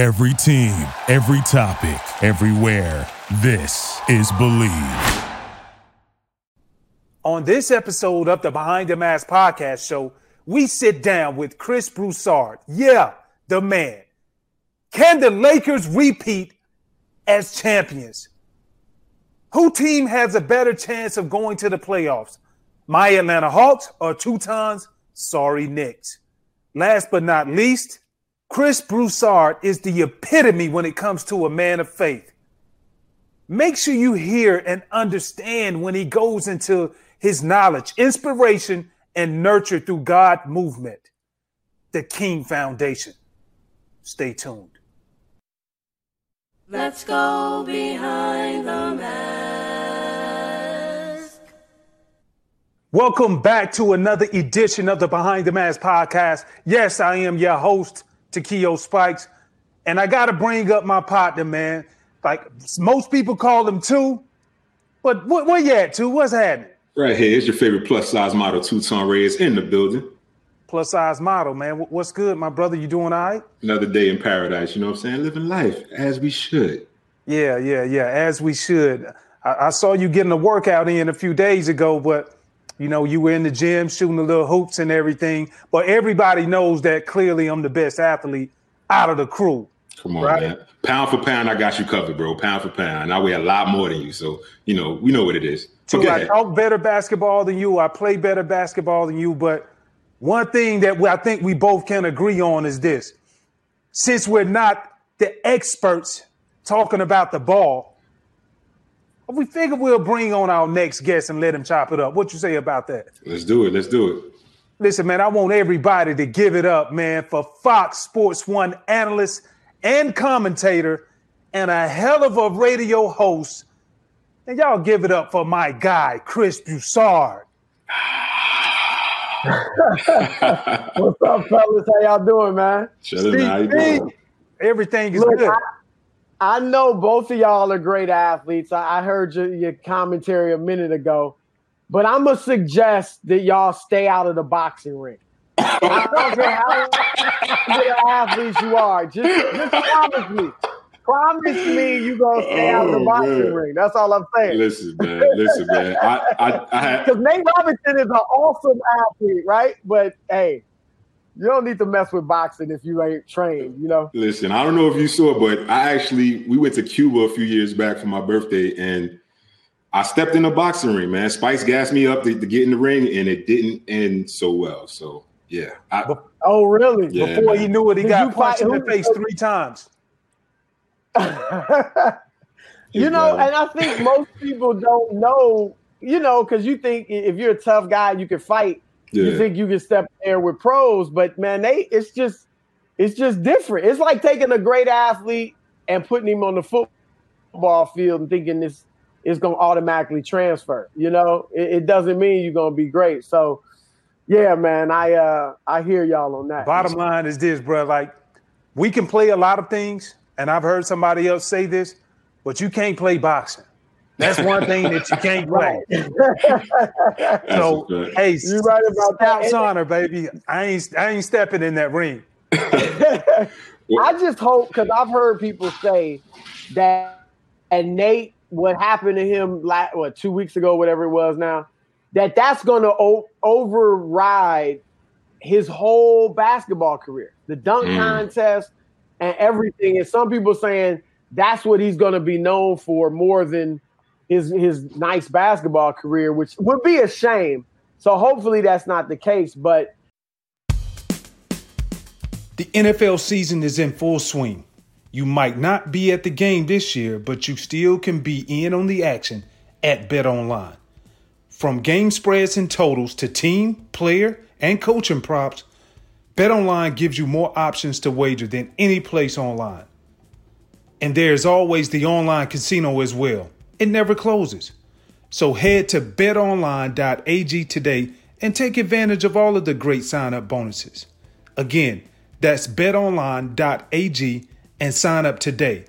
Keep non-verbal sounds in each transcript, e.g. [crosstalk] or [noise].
Every team, every topic, everywhere. This is Believe. On this episode of the Behind the Mask podcast show, we sit down with Chris Broussard. Yeah, the man. Can the Lakers repeat as champions? Who team has a better chance of going to the playoffs? My Atlanta Hawks or Teutons? Sorry, Knicks. Last but not least, Chris Broussard is the epitome when it comes to a man of faith. Make sure you hear and understand when he goes into his knowledge, inspiration, and nurture through God movement, the King Foundation. Stay tuned. Let's go behind the mask. Welcome back to another edition of the Behind the Mask podcast. Yes, I am your host, Takeo Spikes, and I got to bring up my partner, man. Like most people call him two, but what, where you at, two? What's happening? Right here, it's your favorite plus size model, Teuton Reyes in the building. Plus size model, man. What's good, my brother? You doing all right? Another day in paradise, you know what I'm saying? Living life as we should. Yeah, yeah, yeah, as we should. I, I saw you getting a workout in a few days ago, but you know, you were in the gym shooting the little hoops and everything. But everybody knows that clearly I'm the best athlete out of the crew. Come on, right? man. Pound for pound, I got you covered, bro. Pound for pound. I weigh a lot more than you. So, you know, we know what it is. So I talk better basketball than you. I play better basketball than you. But one thing that I think we both can agree on is this. Since we're not the experts talking about the ball, we figure we'll bring on our next guest and let him chop it up. What you say about that? Let's do it. Let's do it. Listen, man, I want everybody to give it up, man, for Fox Sports One analyst and commentator and a hell of a radio host. And y'all give it up for my guy, Chris Broussard. [laughs] What's up, fellas? How y'all doing, man? Steve, how you doing? Everything is Look, good. I, I, know both of y'all are great athletes. I, heard your, your commentary a minute ago, but I'm gonna suggest that y'all stay out of the boxing ring. I don't care how good athletes you are. Just, just promise me. Promise me you gonna stay oh, out of the oh, boxing man. ring. That's all I'm saying. Listen, man. Listen, man. I, I, because [laughs] Nate Robinson is an awesome athlete, right? But hey, you don't need to mess with boxing if you ain't trained. You know. Listen, I don't know if you saw, but I actually we went to Cuba a few years back for my birthday, and I stepped in the boxing ring. Man, Spice gassed me up to, to get in the ring, and it didn't end so well. So yeah. I, oh, really? Yeah, Before man. he knew it, he Did got punched in the face three times. [laughs] you know, and I think most people don't know, you know, because you think if you're a tough guy, you can fight. Yeah. You think you can step there with pros, but man, they it's just it's just different. It's like taking a great athlete and putting him on the football field and thinking this is going to automatically transfer. You know, it, it doesn't mean you're going to be great. So yeah, man, I uh I hear y'all on that. Bottom line is this, bro. Like we can play a lot of things, and I've heard somebody else say this, but you can't play boxing. That's one thing that you can't [laughs] play. so hey, you right about that. honor, baby. I ain't I ain't stepping in that ring. [laughs] I just hope because I've heard people say that and Nate, what happened to him like what two weeks ago, whatever it was now that that's going to o- override his whole basketball career, the dunk mm. contest and everything. And some people saying that's what he's going to be known for more than his his nice basketball career, which would be a shame. So hopefully that's not the case, but the NFL season is in full swing. You might not be at the game this year, but you still can be in on the action at BetOnline. From game spreads and totals to team, player, and coaching props, BetOnline gives you more options to wager than any place online. And there's always the online casino as well. It never closes. So head to betonline.ag today and take advantage of all of the great sign up bonuses. Again, that's betonline.ag and sign up today.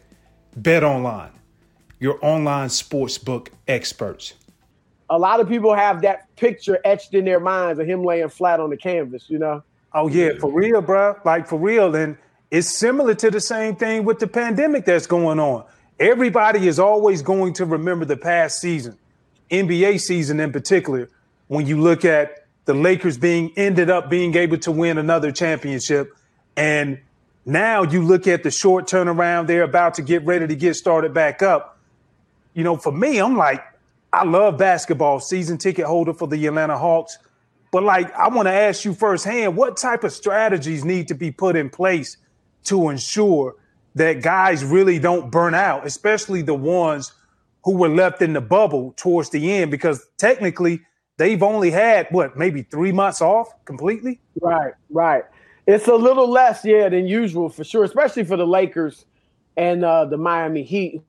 BetOnline, your online sportsbook experts a lot of people have that picture etched in their minds of him laying flat on the canvas, you know? Oh yeah, for real, bro. Like for real. And it's similar to the same thing with the pandemic that's going on. Everybody is always going to remember the past season, NBA season in particular, when you look at the Lakers being ended up being able to win another championship. And now you look at the short turnaround, they're about to get ready to get started back up. You know, for me, I'm like, I love basketball, season ticket holder for the Atlanta Hawks. But like, I want to ask you firsthand, what type of strategies need to be put in place to ensure that guys really don't burn out, especially the ones who were left in the bubble towards the end? Because technically, they've only had what, maybe three months off completely? Right, right. It's a little less, yeah, than usual for sure, especially for the Lakers and uh, the Miami Heat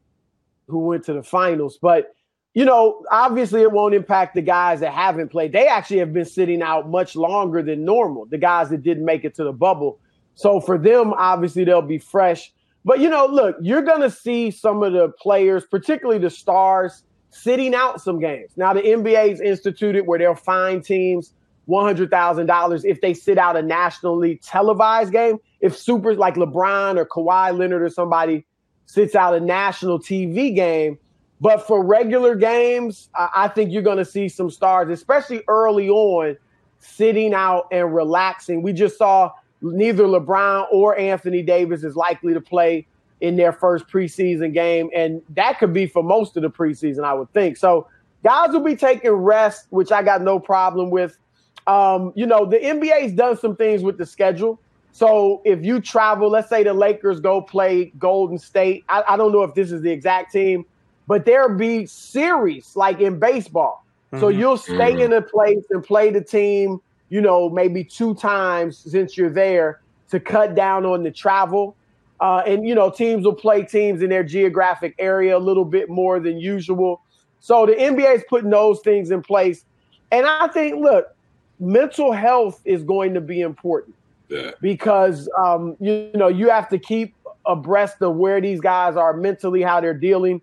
who went to the finals. But you know, obviously it won't impact the guys that haven't played. They actually have been sitting out much longer than normal, the guys that didn't make it to the bubble. So for them, obviously they'll be fresh. But you know, look, you're to see some of the players, particularly the stars, sitting out some games. Now the NBA's instituted where they'll fine teams $100,000 if they sit out a nationally televised game. If supers like LeBron or Kawhi Leonard or somebody sits out a national TV game, but for regular games, I think you're going to see some stars, especially early on, sitting out and relaxing. We just saw neither LeBron or Anthony Davis is likely to play in their first preseason game. And that could be for most of the preseason, I would think. So guys will be taking rest, which I got no problem with. Um, you know, the NBA's done some things with the schedule. So if you travel, let's say the Lakers go play Golden State. I, I don't know if this is the exact team, but there'll be series like in baseball. Mm-hmm. So you'll stay mm-hmm. in a place and play the team, you know, maybe two times since you're there to cut down on the travel. Uh, and you know, teams will play teams in their geographic area a little bit more than usual. So the NBA is putting those things in place. And I think, look, mental health is going to be important yeah. because um, you, you know you have to keep abreast of where these guys are mentally, how they're dealing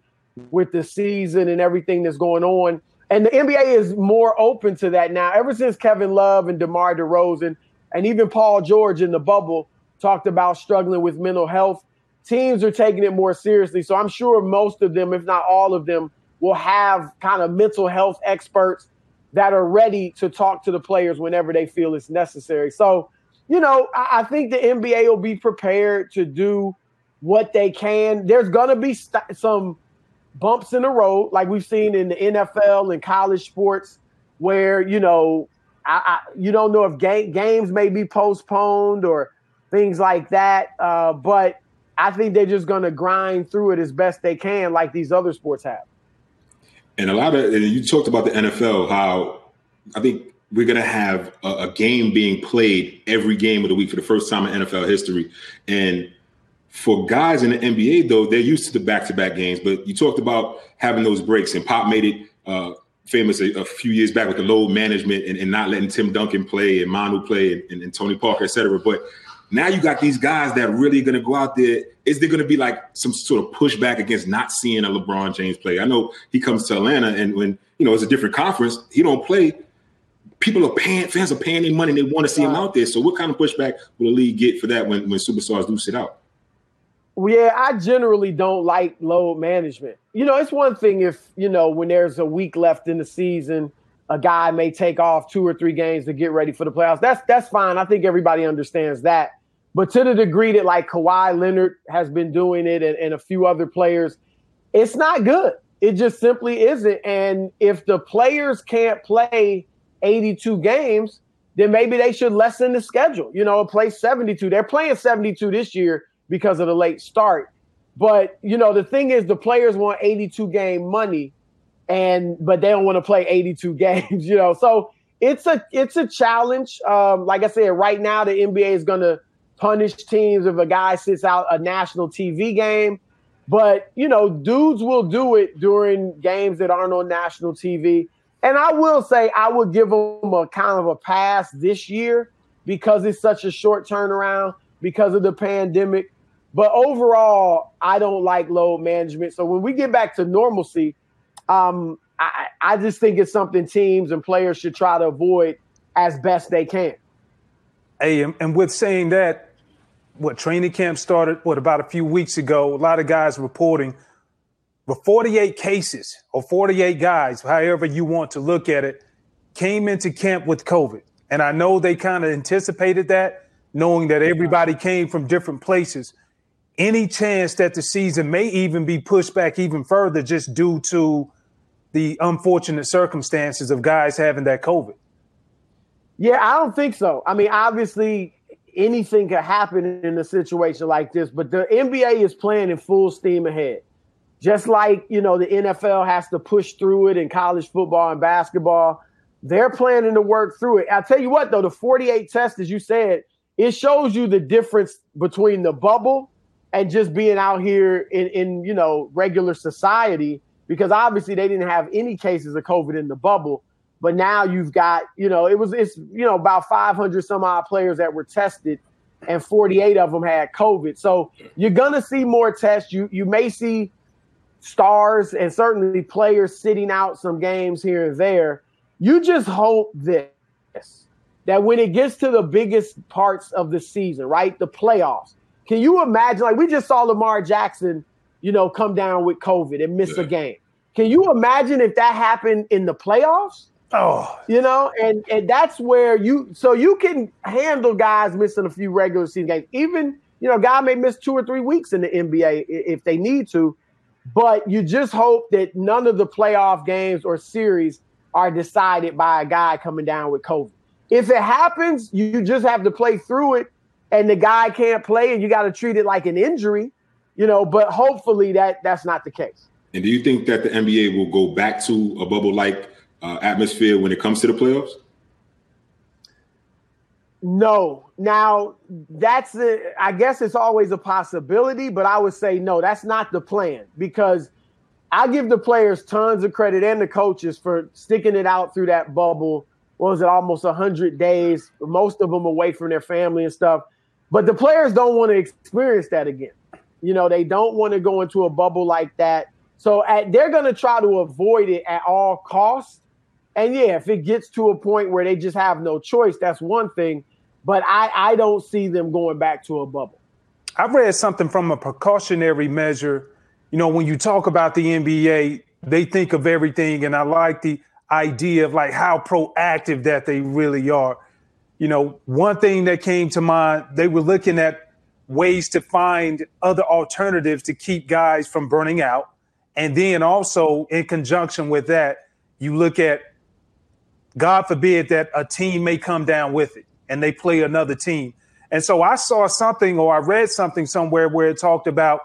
with the season and everything that's going on. And the NBA is more open to that now. Ever since Kevin Love and DeMar DeRozan and even Paul George in the bubble talked about struggling with mental health, teams are taking it more seriously. So I'm sure most of them, if not all of them, will have kind of mental health experts that are ready to talk to the players whenever they feel it's necessary. So, you know, I, I think the NBA will be prepared to do what they can. There's going to be st- some bumps in the road, like we've seen in the NFL and college sports, where you know, I, I, you don't know if game, games may be postponed or things like that. Uh, but I think they're just going to grind through it as best they can, like these other sports have. And a lot of and you talked about the NFL, how I think we're going to have a, a game being played every game of the week for the first time in NFL history, and for guys in the NBA, though, they're used to the back-to-back games. But you talked about having those breaks, and Pop made it uh, famous a, a, few years back with the load management and, and, not letting Tim Duncan play and Manu play and, and, and Tony Parker, et cetera. But now you got these guys that really going to go out there. Is there going to be like some sort of pushback against not seeing a LeBron James play? I know he comes to Atlanta, and when you know it's a different conference, he don't play. People are paying, fans are paying their money, and they want to see him out there. So, what kind of pushback will the league get for that when when superstars do sit out? Yeah, I generally don't like load management. You know, it's one thing if, you know, when there's a week left in the season, a guy may take off two or three games to get ready for the playoffs. That's that's fine. I think everybody understands that. But to the degree that like Kawhi Leonard has been doing it and, and a few other players, it's not good. It just simply isn't. And if the players can't play 82 games, then maybe they should lessen the schedule, you know, play 72. They're playing 72 this year because of the late start. But you know, the thing is, the players want 82 game money, and but they don't want to play 82 [laughs] games. You know, so it's a it's a challenge. Um, like I said, right now the NBA is going to punish teams if a guy sits out a national TV game. But you know, dudes will do it during games that aren't on national TV. And I will say, I would give them a kind of a pass this year because it's such a short turnaround because of the pandemic. But overall, I don't like load management. So when we get back to normalcy, um, I, I just think it's something teams and players should try to avoid as best they can. Hey, and with saying that, what training camp started, what about a few weeks ago, a lot of guys reporting but 48 cases or 48 guys, however you want to look at it, came into camp with COVID. And I know they kind of anticipated that, knowing that everybody came from different places. Any chance that the season may even be pushed back even further just due to the unfortunate circumstances of guys having that COVID? Yeah, I don't think so. I mean, obviously, anything could happen in a situation like this, but the NBA is playing in full steam ahead. Just like, you know, the NFL has to push through it in college football and basketball, they're planning to work through it. I'll tell you what, though, the 48 test, as you said, it shows you the difference between the bubble and just being out here in, in you know, regular society, because obviously they didn't have any cases of COVID in the bubble. But now you've got, you know, it was it's you know about 500 some odd players that were tested, and 48 of them had COVID. So you're gonna see more tests. You you may see stars and certainly players sitting out some games here and there. You just hope this that when it gets to the biggest parts of the season, right, the playoffs. Can you imagine? Like we just saw Lamar Jackson, you know, come down with COVID and miss yeah. a game. Can you imagine if that happened in the playoffs? Oh, you know, and and that's where you so you can handle guys missing a few regular season games. Even you know, guy may miss two or three weeks in the NBA if they need to, but you just hope that none of the playoff games or series are decided by a guy coming down with COVID. If it happens, you just have to play through it, and the guy can't play, and you got to treat it like an injury, you know. But hopefully that that's not the case. And do you think that the NBA will go back to a bubble like uh, atmosphere when it comes to the playoffs? No. Now that's a, I guess it's always a possibility, but I would say no, that's not the plan because I give the players tons of credit and the coaches for sticking it out through that bubble. What was it, almost 100 days, most of them away from their family and stuff. But the players don't want to experience that again. You know, they don't want to go into a bubble like that. So at, they're going to try to avoid it at all costs. And yeah, if it gets to a point where they just have no choice, that's one thing. But I, I don't see them going back to a bubble. I've read something from a precautionary measure. You know, when you talk about the NBA, they think of everything, and I like the idea of like how proactive that they really are. You know, one thing that came to mind, they were looking at ways to find other alternatives to keep guys from burning out. And then also in conjunction with that, you look at God forbid that a team may come down with it and they play another team. And so I saw something or I read something somewhere where it talked about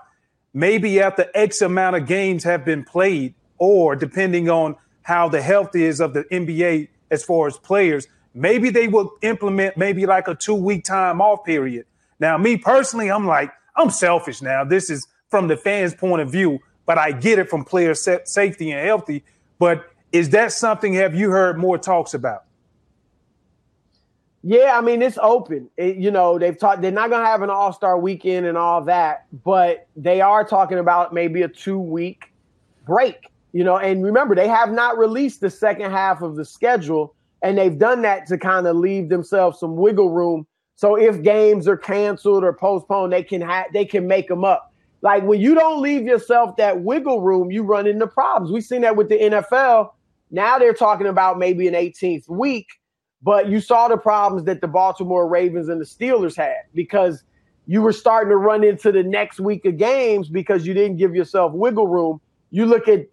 maybe after X amount of games have been played, or depending on how the health is of the NBA as far as players, maybe they will implement maybe like a two week time off period. Now, me personally, I'm like, I'm selfish now. This is from the fans' point of view, but I get it from player safety and healthy. But is that something have you heard more talks about? Yeah, I mean it's open. It, you know, they've talked. They're not gonna have an All Star weekend and all that, but they are talking about maybe a two week break. You know, and remember they have not released the second half of the schedule, and they've done that to kind of leave themselves some wiggle room. So if games are canceled or postponed, they can have they can make them up. Like when you don't leave yourself that wiggle room, you run into problems. We've seen that with the NFL now they're talking about maybe an 18th week, but you saw the problems that the Baltimore Ravens and the Steelers had because you were starting to run into the next week of games because you didn't give yourself wiggle room. You look at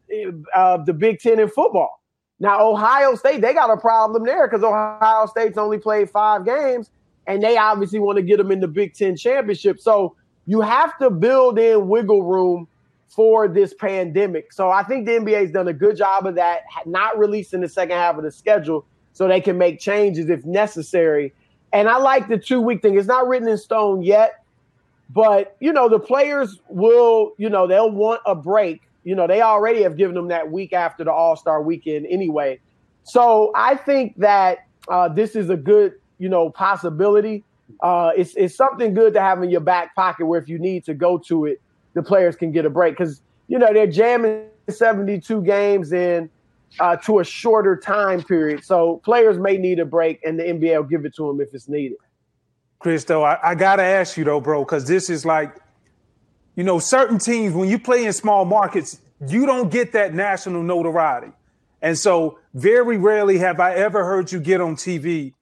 uh, the Big Ten in football. Now, Ohio State, they got a problem there because Ohio State's only played five games, and they obviously want to get them in the Big Ten championship. So you have to build in wiggle room for this pandemic. So I think the NBA's done a good job of that, not releasing the second half of the schedule so they can make changes if necessary. And I like the two week thing. It's not written in stone yet, but you know, the players will, you know, they'll want a break. You know, they already have given them that week after the All Star weekend anyway. So I think that uh, this is a good, you know, possibility. Uh, it's, it's something good to have in your back pocket where if you need to go to it, the players can get a break because you know they're jamming 72 games in uh, to a shorter time period. So players may need a break, and the NBA will give it to them if it's needed. Chris, though, I, I gotta ask you though, bro, because this is like, you know, certain teams when you play in small markets, you don't get that national notoriety. And so, very rarely have I ever heard you get on TV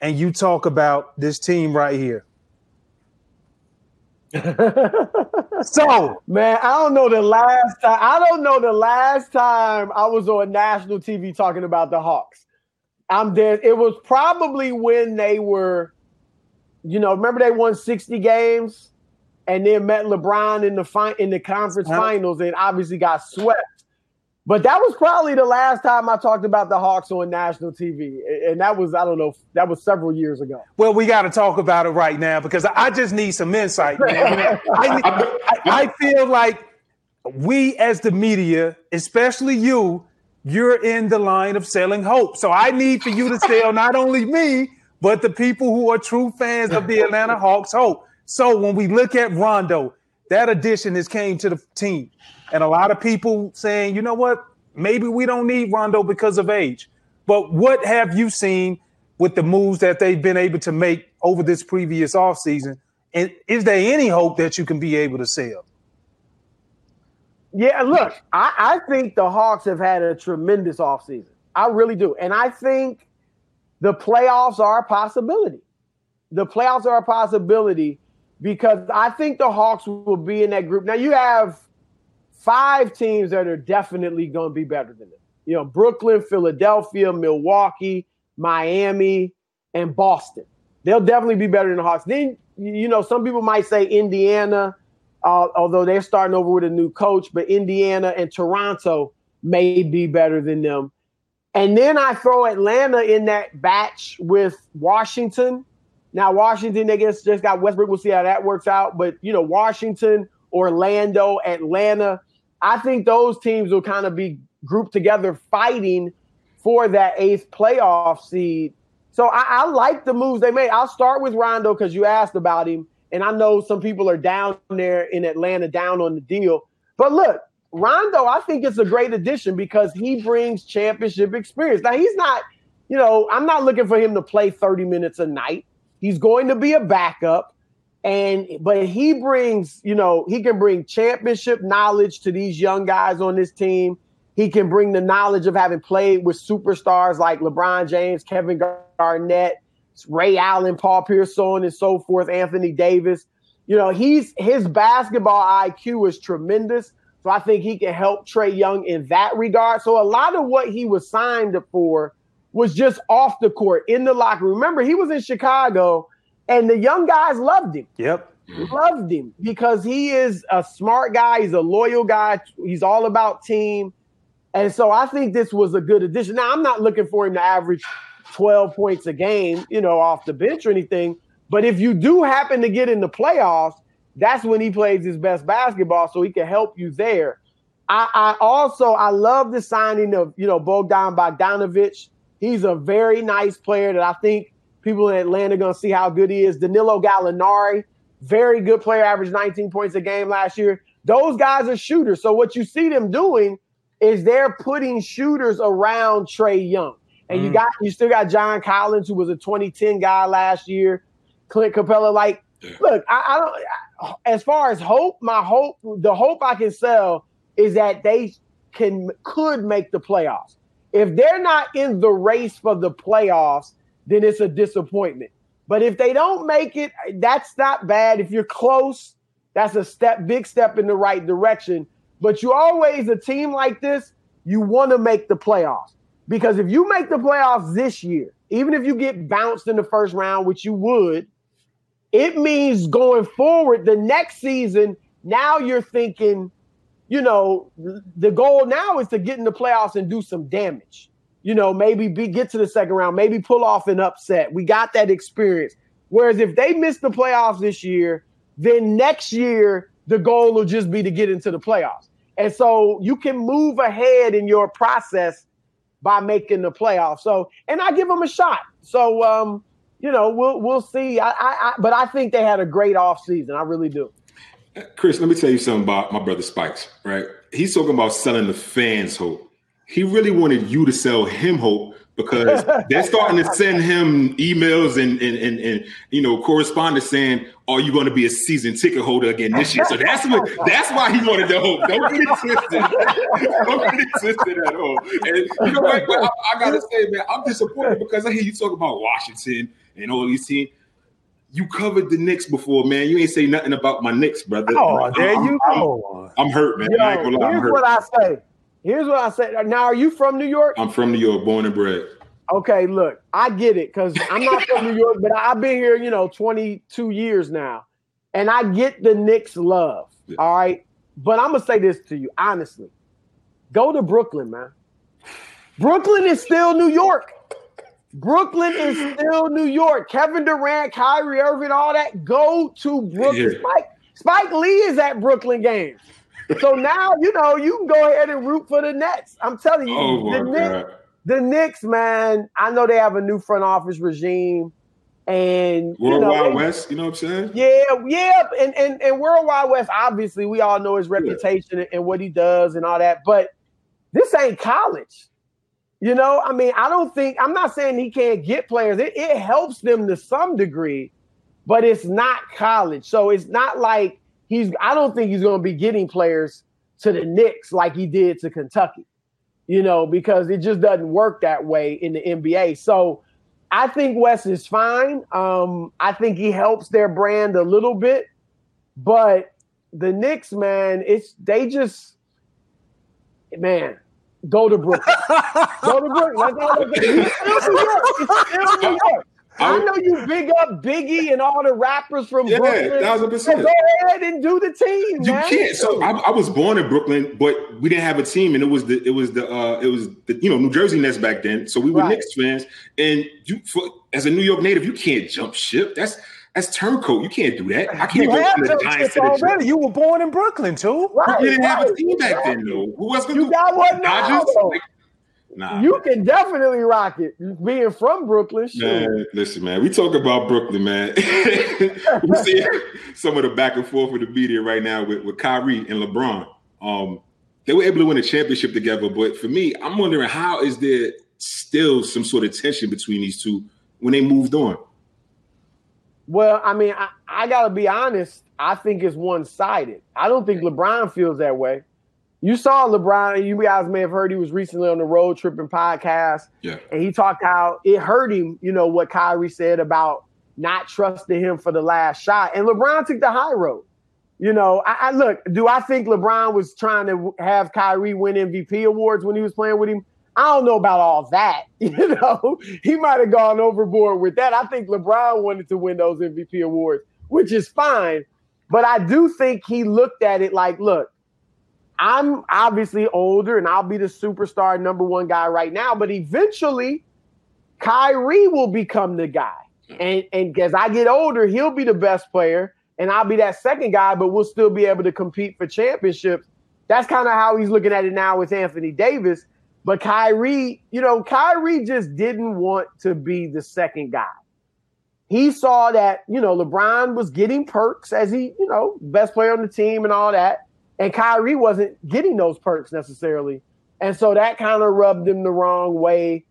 and you talk about this team right here. [laughs] so, man, I don't know the last time. I don't know the last time I was on national TV talking about the Hawks. I'm dead. It was probably when they were, you know, remember they won 60 games and then met LeBron in the fi- in the conference finals and obviously got swept. But that was probably the last time I talked about the Hawks on national TV. And that was, I don't know, that was several years ago. Well, we got to talk about it right now because I just need some insight. [laughs] I, I, I feel like we, as the media, especially you, you're in the line of selling hope. So I need for you to sell not only me, but the people who are true fans of the Atlanta Hawks hope. So when we look at Rondo, that addition has came to the team and a lot of people saying, you know what, maybe we don't need Rondo because of age. But what have you seen with the moves that they've been able to make over this previous offseason? And is there any hope that you can be able to sell? Yeah, look, I, I think the Hawks have had a tremendous offseason. I really do. And I think the playoffs are a possibility. The playoffs are a possibility because I think the Hawks will be in that group. Now you have five teams that are definitely going to be better than them. You know, Brooklyn, Philadelphia, Milwaukee, Miami, and Boston. They'll definitely be better than the Hawks. Then, you know, some people might say Indiana, uh, although they're starting over with a new coach, but Indiana and Toronto may be better than them. And then I throw Atlanta in that batch with Washington. Now, Washington, they just, just got Westbrook. We'll see how that works out. But, you know, Washington, Orlando, Atlanta, I think those teams will kind of be grouped together fighting for that eighth playoff seed. So I, I like the moves they made. I'll start with Rondo because you asked about him. And I know some people are down there in Atlanta, down on the deal. But look, Rondo, I think it's a great addition because he brings championship experience. Now, he's not, you know, I'm not looking for him to play 30 minutes a night. He's going to be a backup. And but he brings, you know, he can bring championship knowledge to these young guys on this team. He can bring the knowledge of having played with superstars like LeBron James, Kevin Garnett, Ray Allen, Paul Pierce, so on and so forth, Anthony Davis. You know, he's his basketball IQ is tremendous. So I think he can help Trae Young in that regard. So a lot of what he was signed for was just off the court in the locker room. Remember, he was in Chicago and the young guys loved him. Yep. Mm-hmm. Loved him because he is a smart guy. He's a loyal guy. He's all about team. And so I think this was a good addition. Now, I'm not looking for him to average 12 points a game, you know, off the bench or anything. But if you do happen to get in the playoffs, that's when he plays his best basketball, so he can help you there. I, I also I love the signing of you know Bogdan Bogdanovich. He's a very nice player that I think People in Atlanta are going to see how good he is. Danilo Gallinari, very good player, averaged 19 points a game last year. Those guys are shooters. So what you see them doing is they're putting shooters around Trae Young. And mm. you got you still got John Collins, who was a 2010 guy last year. Clint Capela, like, look, I, I don't. I, as far as hope, my hope, the hope I can sell is that they can could make the playoffs. If they're not in the race for the playoffs, then it's a disappointment. But if they don't make it, that's not bad. If you're close, that's a step, big step in the right direction. But you always, a team like this, you want to make the playoffs. Because if you make the playoffs this year, even if you get bounced in the first round, which you would, it means going forward the next season, now you're thinking, you know, the goal now is to get in the playoffs and do some damage you know, maybe be, get to the second round, maybe pull off an upset. We got that experience. Whereas if they miss the playoffs this year, then next year the goal will just be to get into the playoffs. And so you can move ahead in your process by making the playoffs. So, and I give them a shot. So, um, you know, we'll we'll see. I, I, I but I think they had a great off season. I really do. Chris, let me tell you something about my brother Spikes. Right, he's talking about selling the fans hope. He really wanted you to sell him hope because [laughs] they're starting to send him emails and and, and, and you know correspondence saying, "Are you going to be a season ticket holder again this year?" So that's what that's why he wanted to hope. Don't get it twisted. [laughs] Don't get it twisted at all. And you know what? I, I, gotta say, man, I'm disappointed because I hear you talk about Washington and all these teams. You covered the Knicks before, man. You ain't say nothing about my Knicks, brother. Oh, there I'm, you I'm, go. I'm, I'm hurt, man. Yo, I ain't gonna lie, I'm here's hurt. what I say. Here's what I say. Now, are you from New York? I'm from New York, born and bred. Okay, look, I get it because I'm not from New York, but I've been here, you know, 22 years now, and I get the Knicks love. Yeah. All right, but I'm gonna say this to you honestly: go to Brooklyn, man. Brooklyn is still New York. Brooklyn is [gasps] still New York. Kevin Durant, Kyrie Irving, all that. Go to Brooklyn. Yeah. Spike, Spike Lee is at Brooklyn games. So [laughs] now you know you can go ahead and root for the Nets. I'm telling you, Oh the Knicks, the Knicks, man, I know they have a new front office regime, and you know, Worldwide Wes, you know what I'm saying? yeah, yeah, and and and Worldwide Wes, obviously, we all know his reputation and what he does and all that, but this ain't college. You know, I mean, I don't think I'm not saying he can't get players. It, it helps them to some degree, but it's not college. So it's not like he's I don't think he's gonna be getting players to the Knicks like he did to Kentucky, you know, because it just doesn't work that way in the NBA. So I think Wes is fine. Um, I think he helps their brand a little bit, but the Knicks, man, it's they just man, go to Brooklyn. go to Brooklyn. That's all I'm saying. It's still New York. It's still New York. I know you big up Biggie and all the rappers from Yeah, Brooklyn. thousand So percent. go ahead and do the team, You man. can't. So I, I was born in Brooklyn, but we didn't have a team, and it was the it was the uh it was the you know New Jersey Nets back then. So we were Right. Knicks fans, and you for, as a New York native, you can't jump ship. That's that's turncoat. You can't do that. I can't You go have from the Giants to the already. You were born in Brooklyn too. Right, We didn't have a team back then, though. Who else gonna You do got one now, Dodgers? nah. You can definitely rock it. Being from Brooklyn, sure. Man, listen, man. We talk about Brooklyn, man. [laughs] we see [laughs] some of the back and forth with the media right now with, with Kyrie and LeBron. Um, they were able to win a championship together, but for me, I'm wondering how is there still some sort of tension between these two when they moved on? Well, I mean, I, I gotta be honest. I think it's one sided. I don't think LeBron feels that way. You saw LeBron, and you guys may have heard he was recently on the road tripping podcast, Yeah. and he talked how it hurt him. You know what Kyrie said about not trusting him for the last shot, and LeBron took the high road. You know, I, I look. Do I think LeBron was trying to have Kyrie win MVP awards when he was playing with him? I don't know about all that. [laughs] You know, he might have gone overboard with that. I think LeBron wanted to win those MVP awards, which is fine. But I do think he looked at it like, look, I'm obviously older and I'll be the superstar number one guy right now, but eventually Kyrie will become the guy. And and as I get older, he'll be the best player and I'll be that second guy, but we'll still be able to compete for championships. That's kind of how he's looking at it now with Anthony Davis. But Kyrie, you know, Kyrie just didn't want to be the second guy. He saw that, you know, LeBron was getting perks as he, you know, best player on the team and all that. And Kyrie wasn't getting those perks necessarily. And so that kind of rubbed him the wrong way.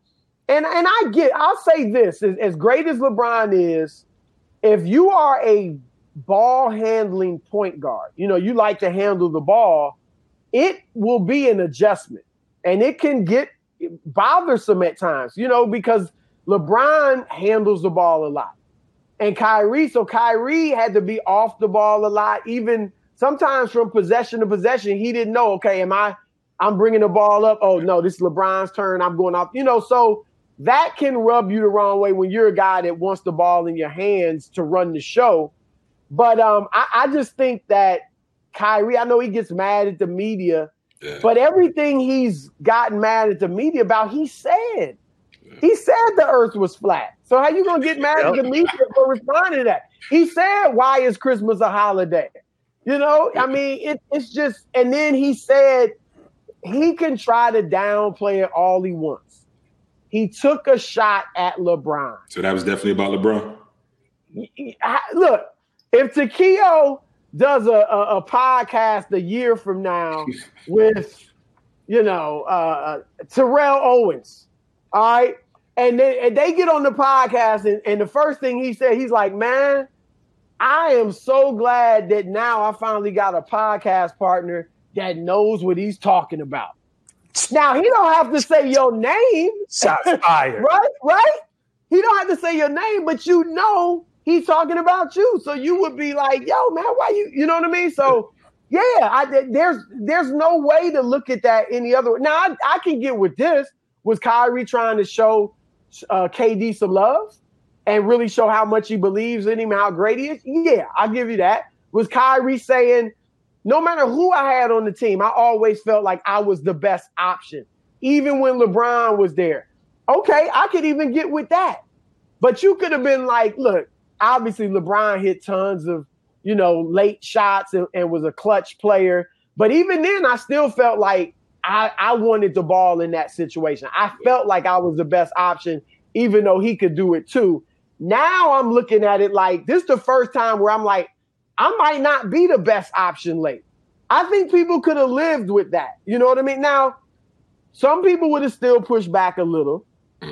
And and I get, I'll say this as, as great as LeBron is, if you are a ball handling point guard, you know, you like to handle the ball, it will be an adjustment and it can get bothersome at times, you know, because LeBron handles the ball a lot. And Kyrie, so Kyrie had to be off the ball a lot, even sometimes from possession to possession. He didn't know, okay, am I, I'm bringing the ball up. Oh, no, this is LeBron's turn. I'm going off, you know, so that can rub you the wrong way when you're a guy that wants the ball in your hands to run the show. But um, I, I just think that Kyrie, I know he gets mad at the media, Yeah. but everything he's gotten mad at the media about, he said. He said the earth was flat. So how you gonna get mad at the media for responding to that? He said, "Why is Christmas a holiday?" You know, I mean, it, it's just. And then he said he can try to downplay it all he wants. He took a shot at LeBron. So that was definitely about LeBron. I- Look, if Takeo does a, a, a podcast a year from now [laughs] with, you know, uh, Terrell Owens, all right, And they, and they get on the podcast, and, and the first thing he said, he's like, Man, I am so glad that now I finally got a podcast partner that knows what he's talking about. Now he don't have to say your name. Shots fired. [laughs] right? Right? He don't have to say your name, but you know he's talking about you. So you would be like, yo, man, why you you know what I mean? So yeah, I there's there's no way to look at that any other way. Now I, I can get with this. Was Kyrie trying to show uh, KD some love and really show how much he believes in him, how great he is? Yeah, I'll give you that. Was Kyrie saying, no matter who I had on the team, I always felt like I was the best option, even when LeBron was there. Okay, I could even get with that. But you could have been like, look, obviously LeBron hit tons of, you know, late shots and, and was a clutch player. But even then, I still felt like I, I wanted the ball in that situation. I felt like I was the best option, even though he could do it too. Now I'm looking at it like this is the first time where I'm like, I might not be the best option late. I think people could have lived with that. You know what I mean? Now, some people would have still pushed back a little,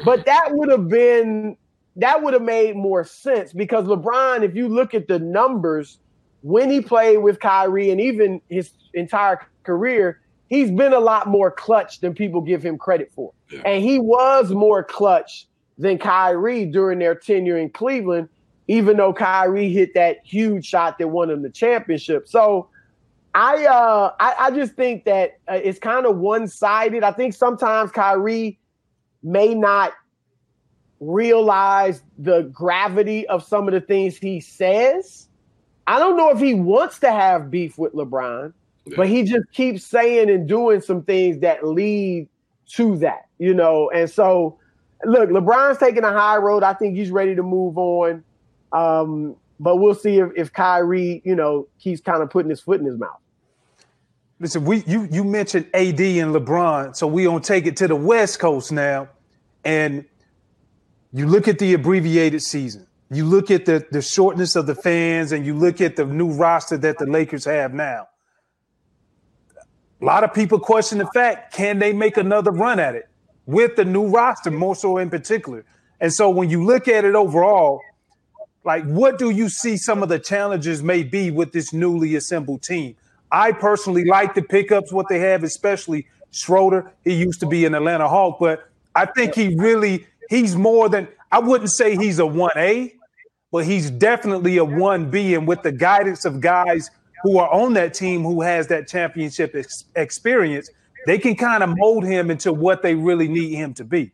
but mm-hmm. that would have been that would have made more sense because LeBron, if you look at the numbers when he played with Kyrie and even his entire career, he's been a lot more clutch than people give him credit for. Yeah. And he was more clutch than Kyrie during their tenure in Cleveland, even though Kyrie hit that huge shot that won him the championship. So I uh I, I just think that uh, it's kind of one-sided. I think sometimes Kyrie may not realize the gravity of some of the things he says. I don't know if he wants to have beef with LeBron, yeah. but he just keeps saying and doing some things that lead to that, you know. And so, look, LeBron's taking a high road. I think he's ready to move on. Um, but we'll see if, if Kyrie, you know, keeps kind of putting his foot in his mouth. Listen, we you you mentioned AD and LeBron, so we gonna take it to the West Coast now, and you look at the abbreviated season. You look at the the shortness of the fans, and you look at the new roster that the Lakers have now. A lot of people question the fact: Can they make another run at it with the new roster, more so in particular? And so, when you look at it overall, like what do you see some of the challenges may be with this newly assembled team? I personally like the pickups what they have, especially Schroeder. He used to be an Atlanta Hawk, but I think he really he's more than I wouldn't say he's a 1A, but he's definitely a 1B. And with the guidance of guys who are on that team who has that championship ex- experience, they can kind of mold him into what they really need him to be.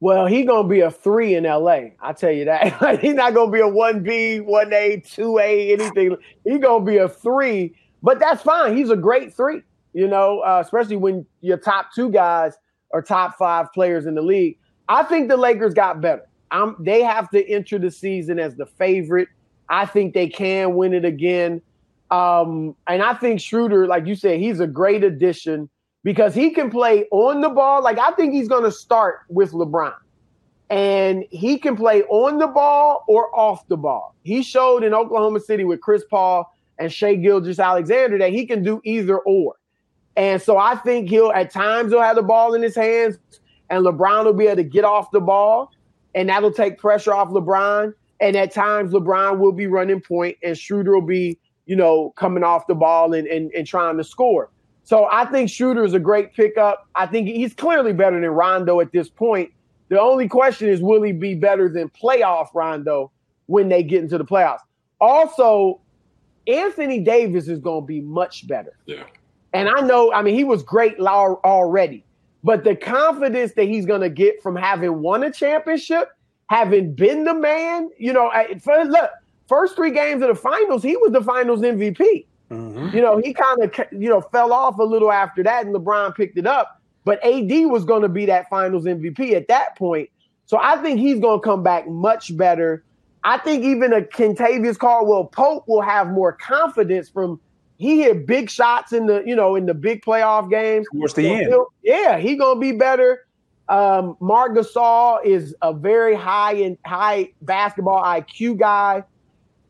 Well, he's gonna be a three in LA. I tell you that. [laughs] he's not gonna be a one B, one A, two A, anything. He's gonna be a three, but that's fine. He's a great three. You know, uh, especially when your top two guys are top five players in the league. I think the Lakers got better. I'm, they have to enter the season as the favorite. I think they can win it again. Um, and I think Schroeder, like you said, he's a great addition because he can play on the ball. Like I think he's going to start with LeBron. And he can play on the ball or off the ball. He showed in Oklahoma City with Chris Paul and Shai Gilgeous-Alexander that he can do either or. And so I think he'll at times he'll have the ball in his hands and LeBron will be able to get off the ball, and that'll take pressure off LeBron. And at times, LeBron will be running point, and Schroeder will be, you know, coming off the ball and, and, and trying to score. So I think Schroeder is a great pickup. I think he's clearly better than Rondo at this point. The only question is, will he be better than playoff Rondo when they get into the playoffs? Also, Anthony Davis is going to be much better. Yeah. And I know, I mean, he was great already. But the confidence that he's going to get from having won a championship, having been the man, you know, for, look, first three games of the finals, he was the finals MVP. Mm-hmm. You know, he kind of, you know, fell off a little after that, and LeBron picked it up. But AD was going to be that finals MVP at that point. So I think he's going to come back much better. I think even a Kentavious Caldwell Pope will have more confidence from he hit big shots in the you know in the big playoff games. Towards the end, yeah, he gonna be better. Um, Marc Gasol is a very high and high basketball IQ guy,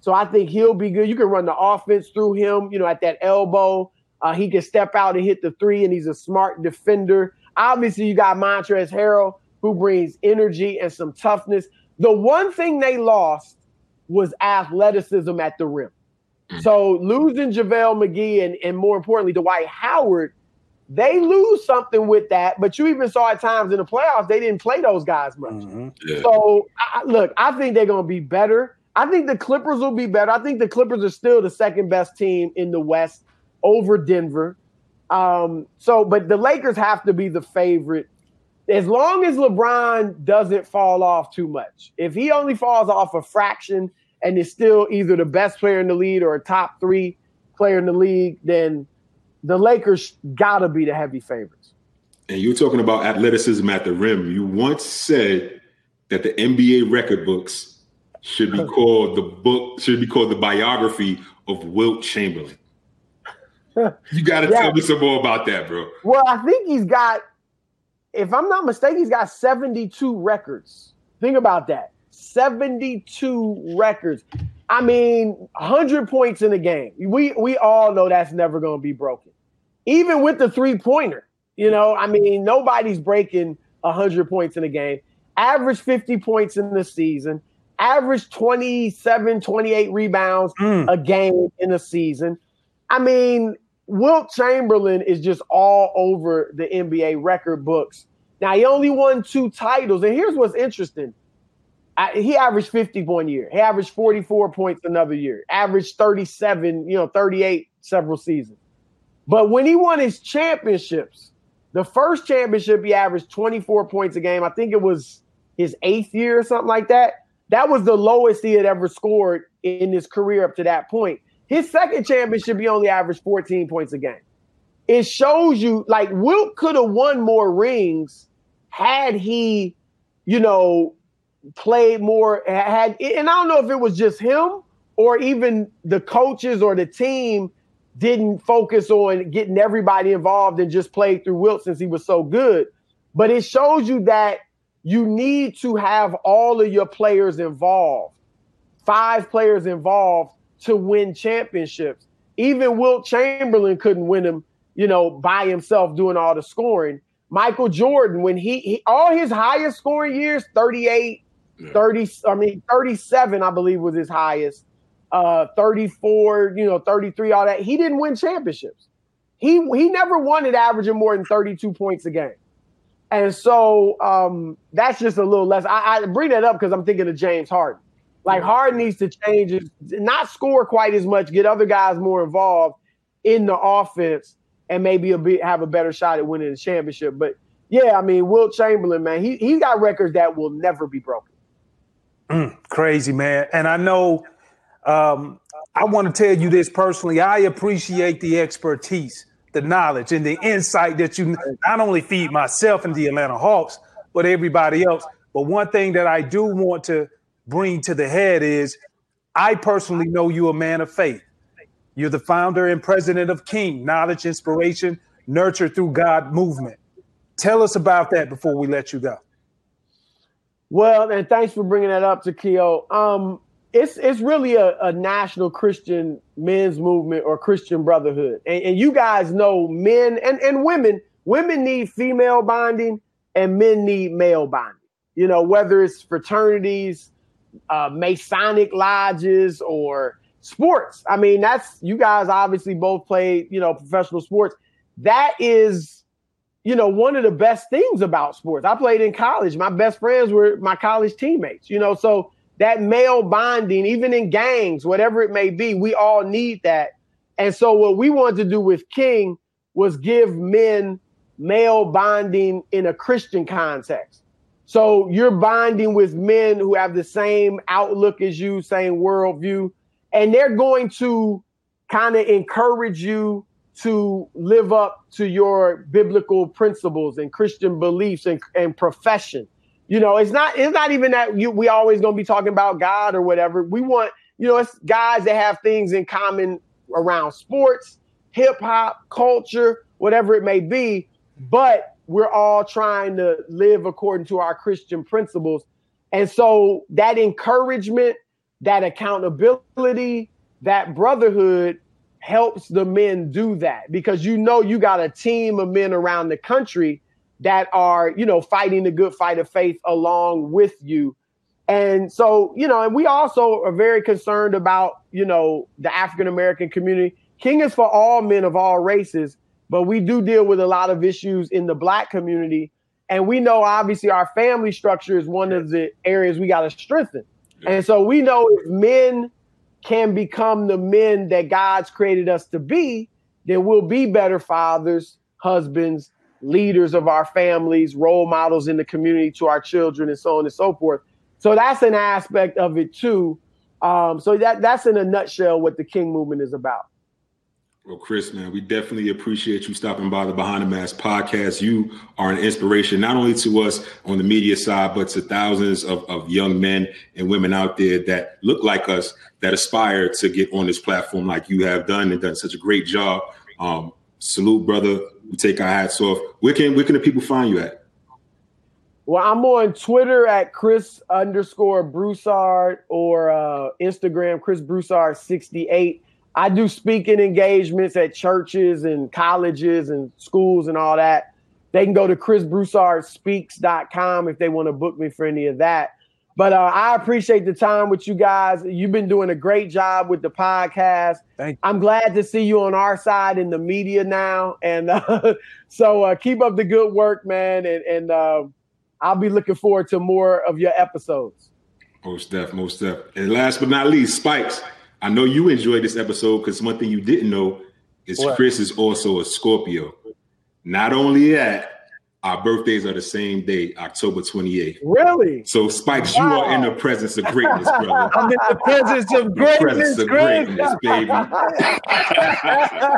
so I think he'll be good. You can run the offense through him, you know, at that elbow. Uh, he can step out and hit the three, and he's a smart defender. Obviously, you got Montrezl Harrell, who brings energy and some toughness. The one thing they lost was athleticism at the rim. So losing JaVale McGee and, and more importantly, Dwight Howard, they lose something with that. But you even saw at times in the playoffs, they didn't play those guys much. Mm-hmm. Yeah. So I, look, I think they're going to be better. I think the Clippers will be better. I think the Clippers are still the second best team in the West over Denver. Um, so, but the Lakers have to be the favorite as long as LeBron doesn't fall off too much. If he only falls off a fraction and is still either the best player in the league or a top three player in the league, then the Lakers gotta be the heavy favorites. And you're talking about athleticism at the rim. You once said that the NBA record books should be [laughs] called the book should be called the biography of Wilt Chamberlain. You got to yeah. tell me some more about that, bro. Well, I think he's got, if I'm not mistaken, he's got 72 records. Think about that 72 records. I mean, 100 points in a game. We we all know that's never going to be broken. Even with the three pointer, you know, I mean, nobody's breaking 100 points in a game. Average 50 points in the season, average 27, 28 rebounds mm. a game in a season. I mean, Wilt Chamberlain is just all over the NBA record books. Now he only won two titles, and here's what's interesting: I, he averaged 50 one year, he averaged 44 points another year, averaged 37, you know, 38 several seasons. But when he won his championships, the first championship he averaged 24 points a game. I think it was his eighth year or something like that. That was the lowest he had ever scored in his career up to that point. His second championship, he only averaged 14 points a game. It shows you like Wilt could have won more rings had he, you know, played more. Had and I don't know if it was just him or even the coaches or the team didn't focus on getting everybody involved and just played through Wilt since he was so good. But it shows you that you need to have all of your players involved, five players involved to win championships. Even Wilt Chamberlain couldn't win them, you know, by himself doing all the scoring. Michael Jordan, when he, he all his highest scoring years, 38, yeah. 30, I mean, 37, I believe was his highest. Uh, 34, you know, 33, all that. He didn't win championships. He he never wanted averaging more than 32 points a game. And so um, that's just a little less. I, I bring that up because I'm thinking of James Harden. Like Harden needs to change it, not score quite as much, get other guys more involved in the offense, and maybe a bit, have a better shot at winning the championship. But yeah, I mean, Wilt Chamberlain, man, he he got records that will never be broken. Mm, crazy, man. And I know um, I want to tell you this personally. I appreciate the expertise, the knowledge, and the insight that you not only feed myself and the Atlanta Hawks, but everybody else. But one thing that I do want to bring to the head is I personally know you're a man of faith. You're the founder and president of King, Knowledge, Inspiration, Nurture Through God movement. Tell us about that before we let you go. Well, and thanks for bringing that up, Takeo. Um, it's it's really a, a, national Christian men's movement or Christian brotherhood, and, and you guys know men and, and women. Women need female bonding, and men need male bonding. You know, whether it's fraternities, uh, Masonic lodges or sports. I mean, that's you guys obviously both play, you know, professional sports. That is, you know, one of the best things about sports. I played in college. My best friends were my college teammates, you know, so that male bonding, even in gangs, whatever it may be, we all need that. And so what we wanted to do with King was give men male bonding in a Christian context. So you're bonding with men who have the same outlook as you, same worldview, and they're going to kind of encourage you to live up to your biblical principles and Christian beliefs and, and profession. You know, it's not it's not even that you we always gonna be talking about God or whatever. We want, you know, it's guys that have things in common around sports, hip hop, culture, whatever it may be. But we're all trying to live according to our Christian principles. And so that encouragement, that accountability, that brotherhood helps the men do that because you know you got a team of men around the country that are, you know, fighting the good fight of faith along with you. And so, you know, and we also are very concerned about, you know, the African American community. King is for all men of all races, but we do deal with a lot of issues in the black community. And we know obviously our family structure is one of the areas we got to strengthen. And so we know if men can become the men that God's created us to be, then we'll be better fathers, husbands, leaders of our families, role models in the community to our children, and so on and so forth. So that's an aspect of it too. Um, so that that's in a nutshell what the King movement is about. Well, Chris, man, we definitely appreciate you stopping by the Behind the Mask podcast. You are an inspiration not only to us on the media side, but to thousands of, of young men and women out there that look like us, that aspire to get on this platform like you have done and done such a great job. Um, salute, brother. We take our hats off. Where can where can the people find you at? Well, I'm on Twitter at Chris underscore Broussard or uh, Instagram Chris Broussard 68. I do speaking engagements at churches and colleges and schools and all that. They can go to chrisbroussardspeaks.com if they want to book me for any of that. But uh, I appreciate the time with you guys. You've been doing a great job with the podcast. I'm glad to see you on our side in the media now. And [laughs] uh, so uh, keep up the good work, man. And, and uh, I'll be looking forward to more of your episodes. Most def, most def. And last but not least, Spikes. I know you enjoyed this episode because one thing you didn't know is what? Chris is also a Scorpio. Not only that, our birthdays are the same day, October 28th. Really? So, Spikes, wow. you are in the presence of greatness, brother. [laughs] I'm in the presence of greatness, presence of greatness, baby. [laughs]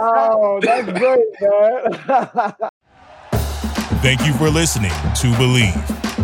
oh, that's great, man. [laughs] Thank you for listening to Bleav.